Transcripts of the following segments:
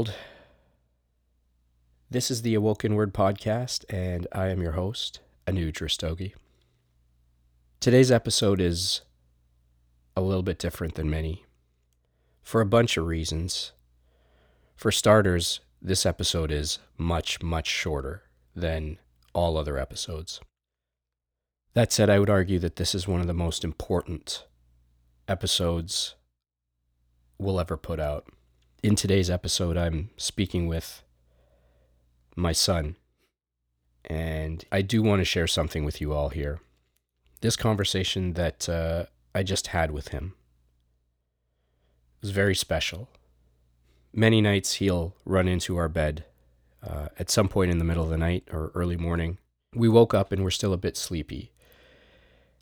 world. This is the Awoken Word podcast, and I am your host, Anuj Rastogi. Today's episode is a little bit different than many for a bunch of reasons. For starters, this episode is much, much shorter than all other episodes. That said, I would argue that this is one of the most important episodes we'll ever put out. In today's episode, I'm speaking with my son, and I do want to share something with you all here. This conversation that uh, I just had with him was very special. Many nights he'll run into our bed uh, at some point in the middle of the night or early morning. We woke up and we're still a bit sleepy.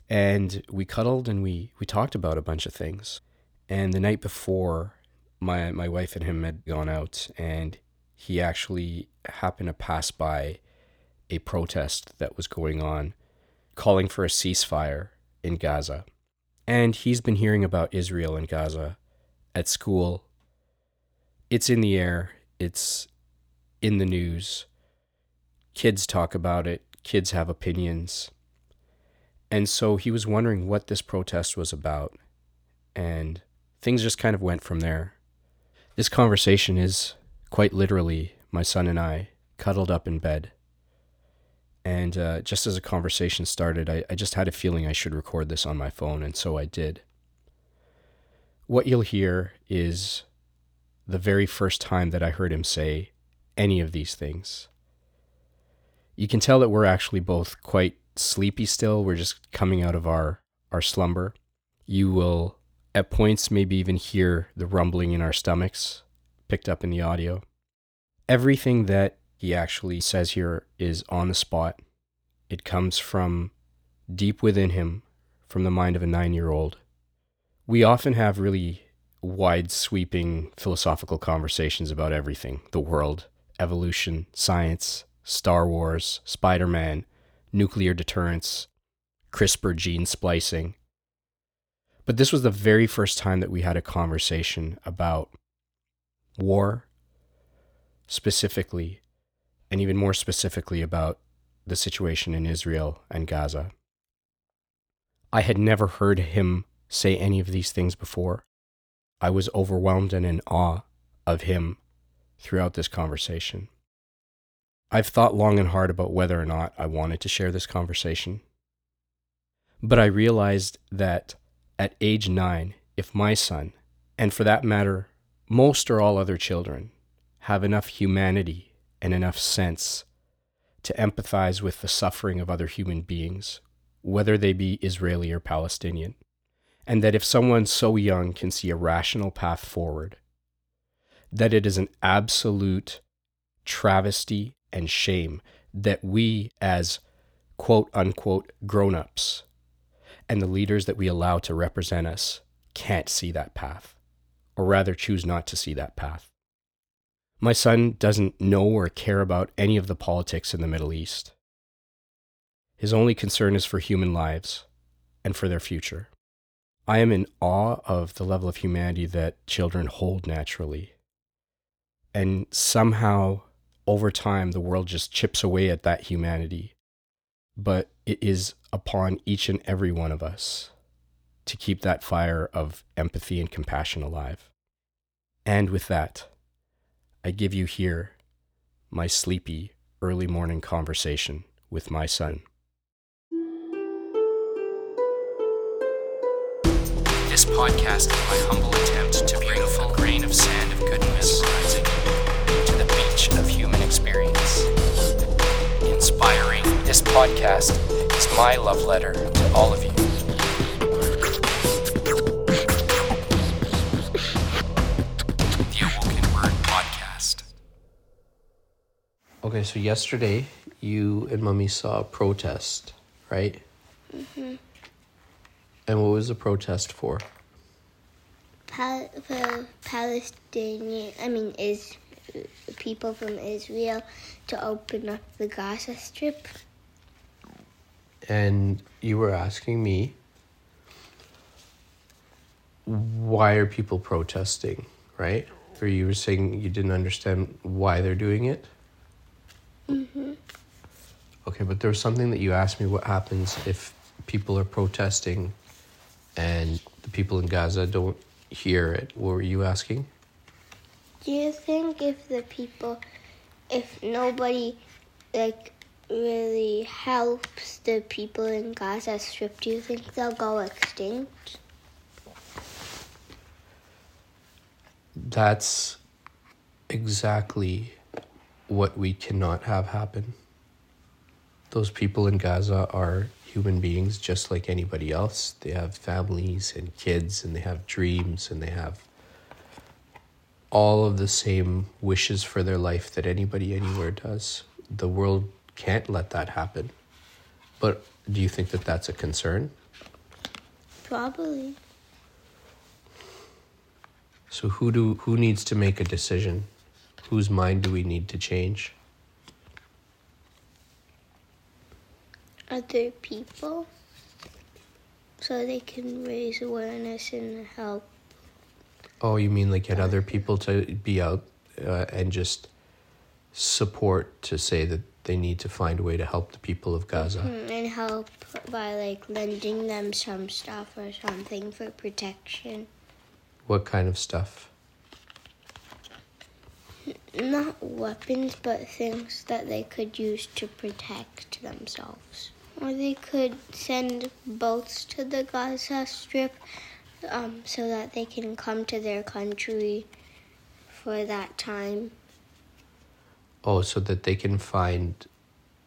And we cuddled and we, we talked about a bunch of things. And the night before, my, my wife and him had gone out, and he actually happened to pass by a protest that was going on calling for a ceasefire in Gaza. And he's been hearing about Israel and Gaza at school. It's in the air, it's in the news. Kids talk about it, kids have opinions. And so he was wondering what this protest was about. And things just kind of went from there. This conversation is quite literally my son and I cuddled up in bed. And uh, just as the conversation started, I, I just had a feeling I should record this on my phone, and so I did. What you'll hear is the very first time that I heard him say any of these things. You can tell that we're actually both quite sleepy still. We're just coming out of our, our slumber. You will, at points, maybe even hear the rumbling in our stomachs picked up in the audio. Everything that he actually says here is on the spot. It comes from deep within him, from the mind of a nine year old. We often have really wide sweeping philosophical conversations about everything the world, evolution, science, Star Wars, Spider Man, nuclear deterrence, CRISPR gene splicing. But this was the very first time that we had a conversation about war, specifically, and even more specifically about the situation in Israel and Gaza. I had never heard him say any of these things before. I was overwhelmed and in awe of him throughout this conversation. I've thought long and hard about whether or not I wanted to share this conversation. But I realized that at age nine, if my son, and for that matter, most or all other children, have enough humanity and enough sense to empathize with the suffering of other human beings, whether they be Israeli or Palestinian, and that if someone so young can see a rational path forward, that it is an absolute travesty and shame that we, as quote unquote grown ups, and the leaders that we allow to represent us, can't see that path, or rather choose not to see that path. My son doesn't know or care about any of the politics in the Middle East. His only concern is for human lives and for their future. I am in awe of the level of humanity that children hold naturally. And somehow, over time, the world just chips away at that humanity. But it is upon each and every one of us to keep that fire of empathy and compassion alive. And with that, I give you here my sleepy early morning conversation with my son. This podcast is my humble attempt to bring a grain of sand of goodness This podcast is my love letter to all of you. The Awoken Word Podcast. Okay, so yesterday you and mommy saw a protest, right? Mm-hmm. And what was the protest for? Pal- for Palestinian, I mean, is people from Israel to open up the Gaza Strip. And you were asking me, why are people protesting, right? Or you were saying you didn't understand why they're doing it? Mm-hmm. Okay, but there was something that you asked me what happens if people are protesting and the people in Gaza don't hear it. What were you asking? Do you think if the people, if nobody, like, really helps the people in Gaza Strip, do you think they'll go extinct? That's exactly what we cannot have happen. Those people in Gaza are human beings just like anybody else. They have families and kids, and they have dreams, and they have all of the same wishes for their life that anybody anywhere does. The world can't let that happen. But do you think that that's a concern? Probably. So who do who needs to make a decision? Whose mind do we need to change? Other people. So they can raise awareness and help. Oh, you mean like get other people to be out uh, and just support to say that they need to find a way to help the people of Gaza? Mm, And help by like lending them some stuff or something for protection. What kind of stuff? Not weapons, but things that they could use to protect themselves. Or they could send boats to the Gaza Strip um, so that they can come to their country for that time. Oh, so that they can find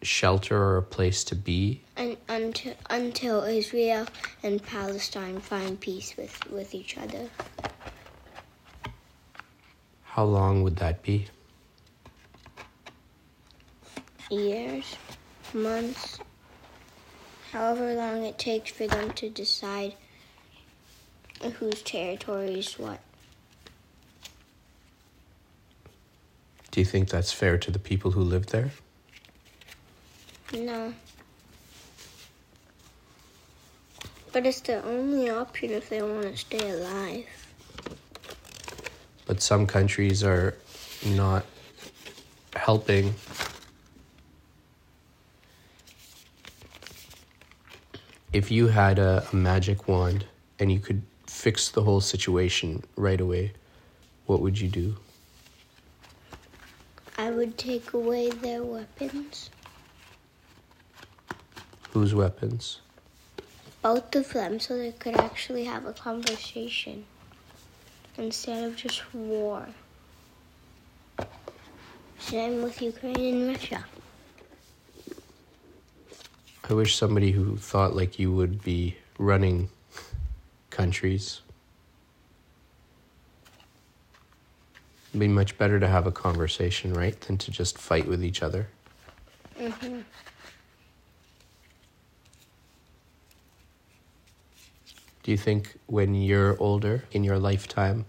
shelter or a place to be? And until until Israel and Palestine find peace with, with each other. How long would that be? Years, months, however long it takes for them to decide whose territory is what. Do you think that's fair to the people who live there? No. But it's the only option if they want to stay alive. But some countries are not helping. If you had a, a magic wand and you could fix the whole situation right away, what would you do? I would take away their weapons. Whose weapons? Both of them so they could actually have a conversation instead of just war. Same with Ukraine and Russia. I wish somebody who thought like you would be running countries. It'd be much better to have a conversation, right, than to just fight with each other. hmm Do you think when you're older in your lifetime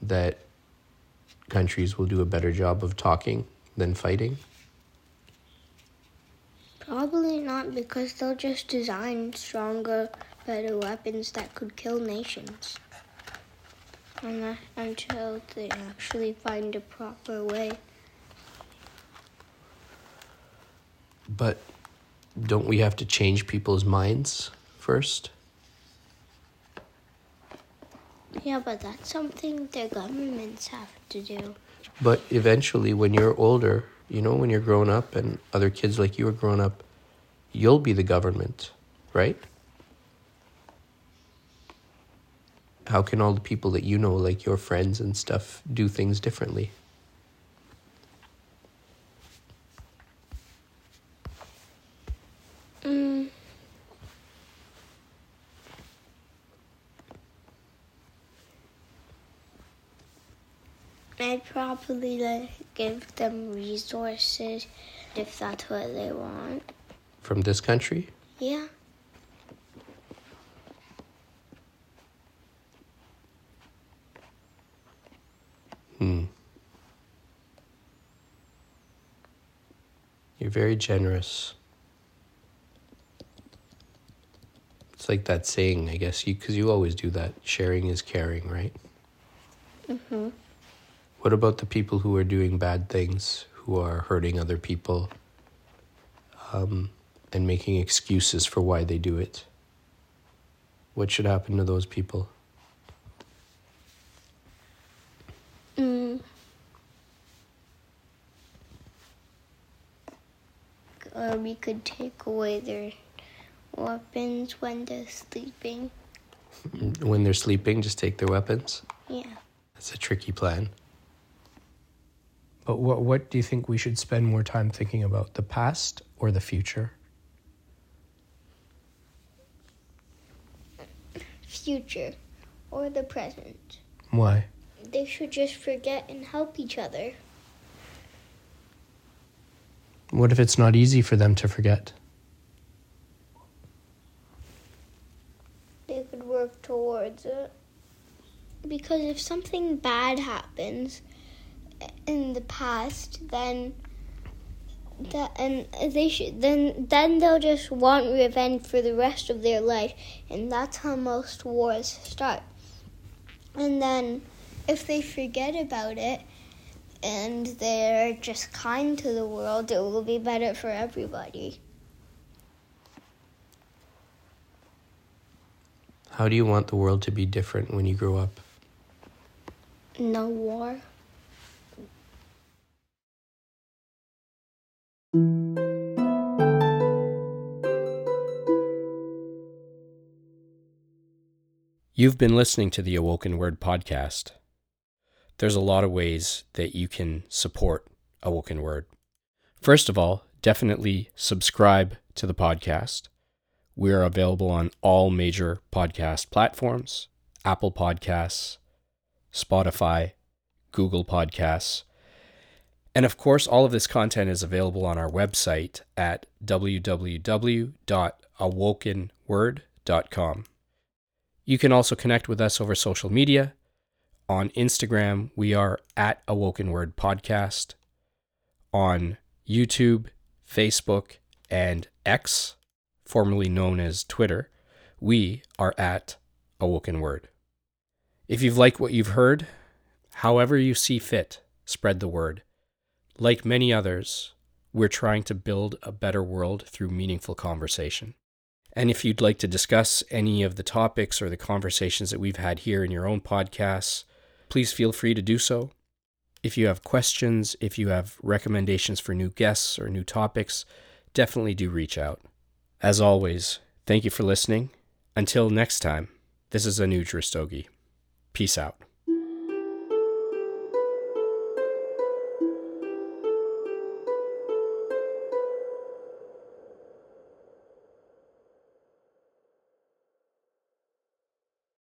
that countries will do a better job of talking than fighting? Probably not because they'll just design stronger, better weapons that could kill nations. Until they actually find a proper way. But don't we have to change people's minds first? Yeah, but that's something their governments have to do. But eventually, when you're older, you know, when you're grown up and other kids like you are grown up, you'll be the government, right? How can all the people that you know, like your friends and stuff, do things differently? Mm. I'd probably like give them resources if that's what they want. From this country? Yeah. You're very generous. It's like that saying, I guess, because you always do that. Sharing is caring, right? Mhm. What about the people who are doing bad things, who are hurting other people, um, and making excuses for why they do it? What should happen to those people? Mm. Or we could take away their weapons when they're sleeping. When they're sleeping, just take their weapons? Yeah. That's a tricky plan. But what what do you think we should spend more time thinking about, the past or the future? Future or the present. Why? They should just forget and help each other. What if it's not easy for them to forget? They could work towards it. Because if something bad happens in the past, then that and they should then then they'll just want revenge for the rest of their life, and that's how most wars start. And then if they forget about it and they're just kind to the world, it will be better for everybody. How do you want the world to be different when you grow up? No war. You've been listening to the Awoken Word podcast. There's a lot of ways that you can support Awoken Word. First of all, definitely subscribe to the podcast. We are available on all major podcast platforms Apple Podcasts, Spotify, Google Podcasts. And of course, all of this content is available on our website at www.awokenword.com. You can also connect with us over social media. On Instagram, we are at Awoken Word Podcast. On YouTube, Facebook, and X, formerly known as Twitter, we are at Awoken Word. If you've liked what you've heard, however you see fit, spread the word. Like many others, we're trying to build a better world through meaningful conversation. And if you'd like to discuss any of the topics or the conversations that we've had here in your own podcasts, please feel free to do so. If you have questions, if you have recommendations for new guests or new topics, definitely do reach out. As always, thank you for listening. Until next time, this is Anuj Rastogi. Peace out.